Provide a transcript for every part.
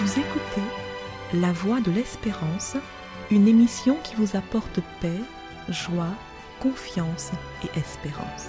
Vous écoutez La Voix de l'Espérance, une émission qui vous apporte paix, joie, confiance et espérance.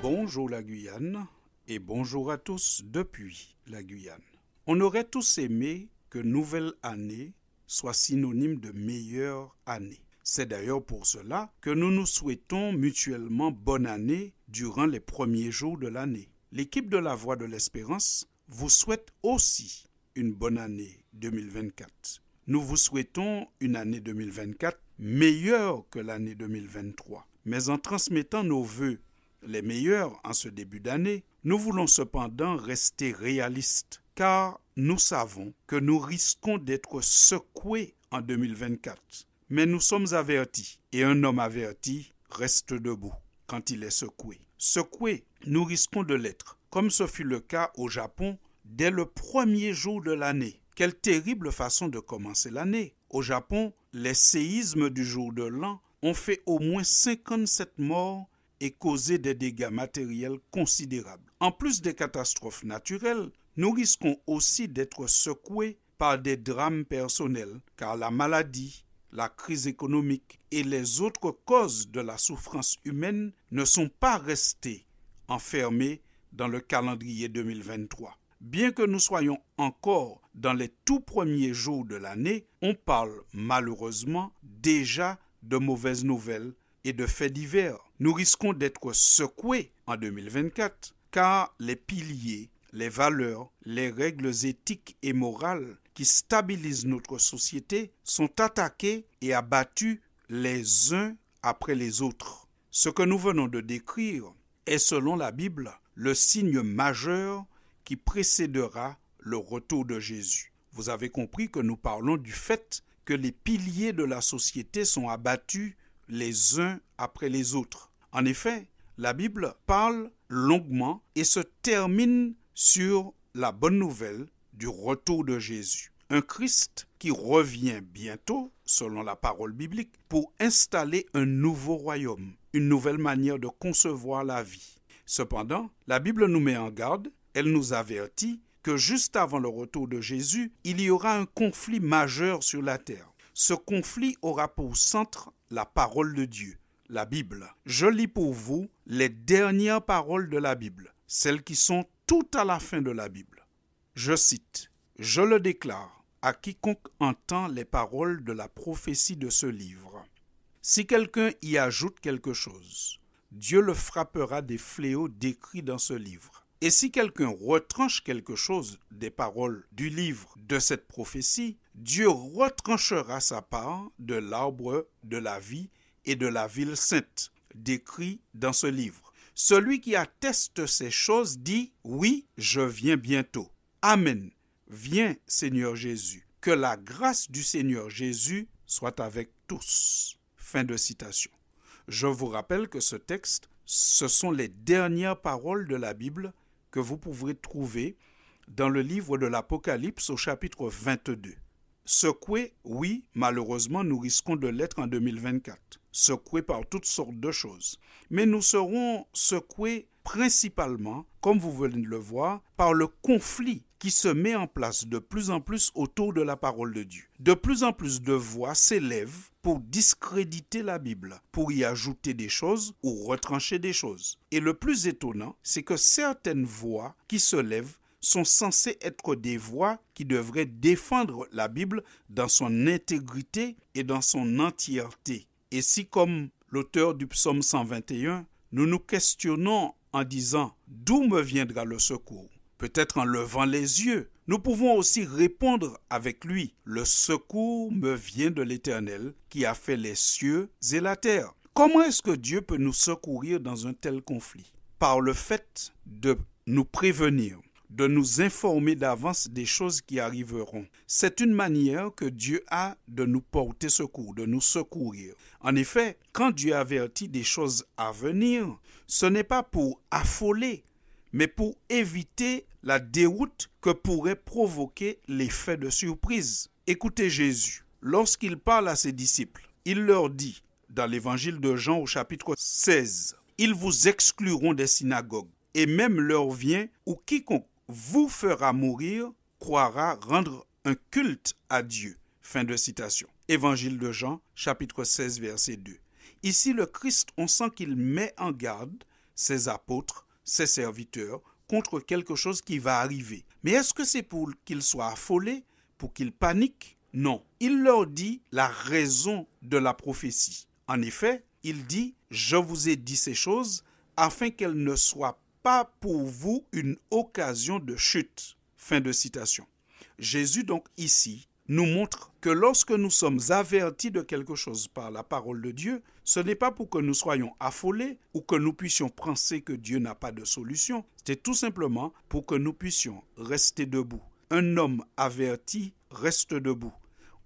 Bonjour la Guyane et bonjour à tous depuis la Guyane. On aurait tous aimé que nouvelle année soit synonyme de meilleure année. C'est d'ailleurs pour cela que nous nous souhaitons mutuellement bonne année durant les premiers jours de l'année. L'équipe de la Voix de l'Espérance vous souhaite aussi une bonne année 2024. Nous vous souhaitons une année 2024 meilleure que l'année 2023. Mais en transmettant nos voeux les meilleurs en ce début d'année, nous voulons cependant rester réalistes, car nous savons que nous risquons d'être secoués en 2024. Mais nous sommes avertis, et un homme averti reste debout quand il est secoué. Secoué, nous risquons de l'être, comme ce fut le cas au Japon dès le premier jour de l'année. Quelle terrible façon de commencer l'année. Au Japon, les séismes du jour de l'an ont fait au moins 57 morts et causé des dégâts matériels considérables. En plus des catastrophes naturelles, nous risquons aussi d'être secoués par des drames personnels, car la maladie, la crise économique et les autres causes de la souffrance humaine ne sont pas restées enfermées dans le calendrier 2023. Bien que nous soyons encore dans les tout premiers jours de l'année, on parle malheureusement déjà de mauvaises nouvelles et de faits divers. Nous risquons d'être secoués en 2024 car les piliers, les valeurs, les règles éthiques et morales qui stabilisent notre société sont attaqués et abattus les uns après les autres. Ce que nous venons de décrire est, selon la Bible, le signe majeur qui précédera le retour de Jésus. Vous avez compris que nous parlons du fait que les piliers de la société sont abattus les uns après les autres. En effet, la Bible parle longuement et se termine sur la bonne nouvelle du retour de Jésus. Un Christ qui revient bientôt, selon la parole biblique, pour installer un nouveau royaume, une nouvelle manière de concevoir la vie. Cependant, la Bible nous met en garde, elle nous avertit que juste avant le retour de Jésus, il y aura un conflit majeur sur la terre. Ce conflit aura pour centre la parole de Dieu, la Bible. Je lis pour vous les dernières paroles de la Bible, celles qui sont tout à la fin de la Bible. Je cite, Je le déclare à quiconque entend les paroles de la prophétie de ce livre. Si quelqu'un y ajoute quelque chose, Dieu le frappera des fléaux décrits dans ce livre. Et si quelqu'un retranche quelque chose des paroles du livre de cette prophétie, Dieu retranchera sa part de l'arbre de la vie et de la ville sainte, décrit dans ce livre. Celui qui atteste ces choses dit, oui, je viens bientôt. Amen. Viens, Seigneur Jésus. Que la grâce du Seigneur Jésus soit avec tous. Fin de citation. Je vous rappelle que ce texte, ce sont les dernières paroles de la Bible que vous pourrez trouver dans le livre de l'Apocalypse au chapitre 22. Secoué, oui, malheureusement, nous risquons de l'être en 2024. Secoué par toutes sortes de choses. Mais nous serons secoués principalement, comme vous venez de le voir, par le conflit qui se met en place de plus en plus autour de la parole de Dieu. De plus en plus de voix s'élèvent pour discréditer la Bible, pour y ajouter des choses ou retrancher des choses. Et le plus étonnant, c'est que certaines voix qui se lèvent sont censées être des voix qui devraient défendre la Bible dans son intégrité et dans son entièreté. Et si, comme l'auteur du psaume 121, nous nous questionnons en disant D'où me viendra le secours? Peut-être en levant les yeux. Nous pouvons aussi répondre avec lui Le secours me vient de l'Éternel qui a fait les cieux et la terre. Comment est-ce que Dieu peut nous secourir dans un tel conflit? Par le fait de nous prévenir, de nous informer d'avance des choses qui arriveront. C'est une manière que Dieu a de nous porter secours, de nous secourir. En effet, quand Dieu avertit des choses à venir, ce n'est pas pour affoler, mais pour éviter la déroute que pourrait provoquer l'effet de surprise. Écoutez Jésus, lorsqu'il parle à ses disciples, il leur dit, dans l'évangile de Jean au chapitre 16. Ils vous excluront des synagogues, et même l'heure vient où quiconque vous fera mourir croira rendre un culte à Dieu. Fin de citation. Évangile de Jean, chapitre 16, verset 2. Ici, le Christ, on sent qu'il met en garde ses apôtres, ses serviteurs, contre quelque chose qui va arriver. Mais est-ce que c'est pour qu'ils soient affolés, pour qu'ils paniquent Non. Il leur dit la raison de la prophétie. En effet, il dit, je vous ai dit ces choses afin qu'elles ne soient pas pour vous une occasion de chute. Fin de citation. Jésus donc ici nous montre que lorsque nous sommes avertis de quelque chose par la parole de Dieu, ce n'est pas pour que nous soyons affolés ou que nous puissions penser que Dieu n'a pas de solution, c'est tout simplement pour que nous puissions rester debout. Un homme averti reste debout.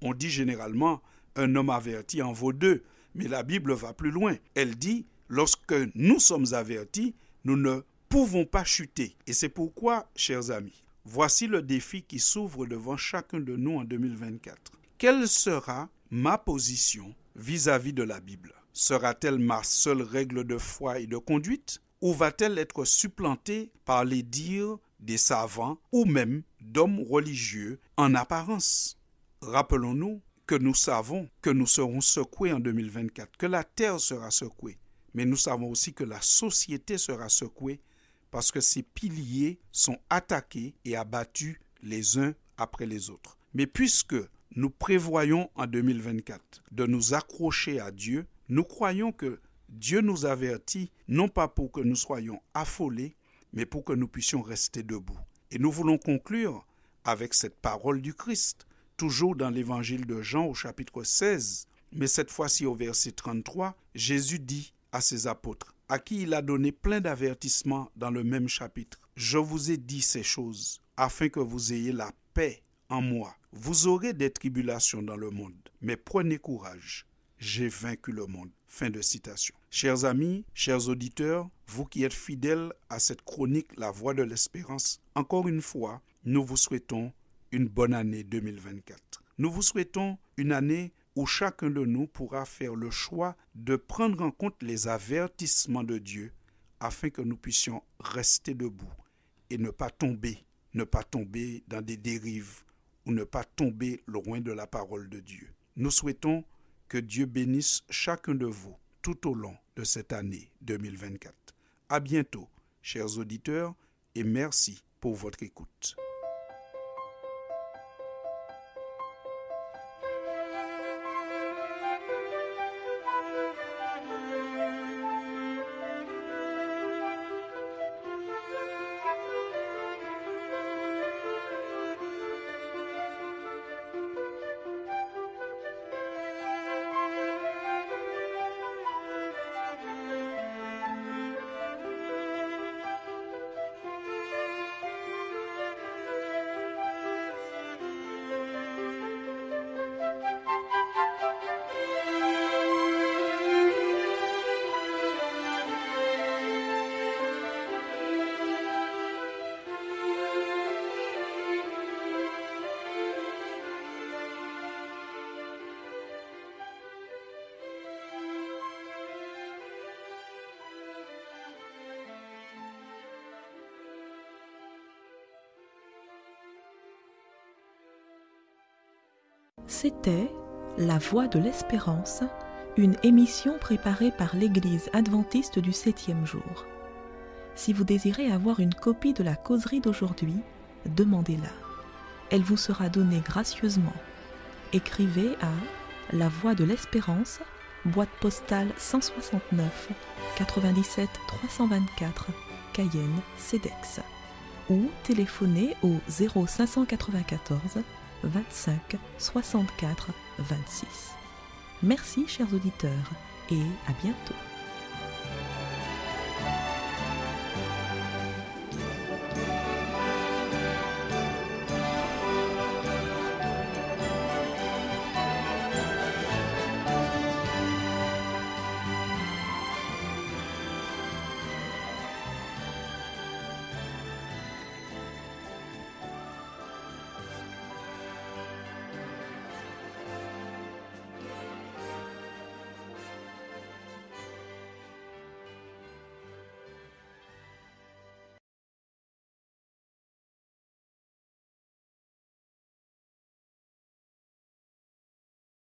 On dit généralement un homme averti en vaut deux, mais la Bible va plus loin. Elle dit, lorsque nous sommes avertis, nous ne pouvons pas chuter. Et c'est pourquoi, chers amis, Voici le défi qui s'ouvre devant chacun de nous en 2024. Quelle sera ma position vis-à-vis de la Bible? Sera-t-elle ma seule règle de foi et de conduite? Ou va-t-elle être supplantée par les dires des savants ou même d'hommes religieux en apparence? Rappelons-nous que nous savons que nous serons secoués en 2024, que la terre sera secouée, mais nous savons aussi que la société sera secouée parce que ces piliers sont attaqués et abattus les uns après les autres. Mais puisque nous prévoyons en 2024 de nous accrocher à Dieu, nous croyons que Dieu nous avertit non pas pour que nous soyons affolés, mais pour que nous puissions rester debout. Et nous voulons conclure avec cette parole du Christ, toujours dans l'évangile de Jean au chapitre 16, mais cette fois-ci au verset 33, Jésus dit à ses apôtres, à qui il a donné plein d'avertissements dans le même chapitre. Je vous ai dit ces choses afin que vous ayez la paix en moi. Vous aurez des tribulations dans le monde, mais prenez courage. J'ai vaincu le monde. Fin. Chers amis, chers auditeurs, vous qui êtes fidèles à cette chronique La Voix de l'Espérance, encore une fois, nous vous souhaitons une bonne année 2024. Nous vous souhaitons une année où chacun de nous pourra faire le choix de prendre en compte les avertissements de Dieu afin que nous puissions rester debout et ne pas tomber, ne pas tomber dans des dérives ou ne pas tomber loin de la parole de Dieu. Nous souhaitons que Dieu bénisse chacun de vous tout au long de cette année 2024. À bientôt, chers auditeurs, et merci pour votre écoute. C'était La Voix de l'Espérance, une émission préparée par l'Église adventiste du septième jour. Si vous désirez avoir une copie de la causerie d'aujourd'hui, demandez-la. Elle vous sera donnée gracieusement. Écrivez à La Voix de l'Espérance, boîte postale 169 97 324 Cayenne, CEDEX ou téléphonez au 0594 25 64 26. Merci chers auditeurs et à bientôt.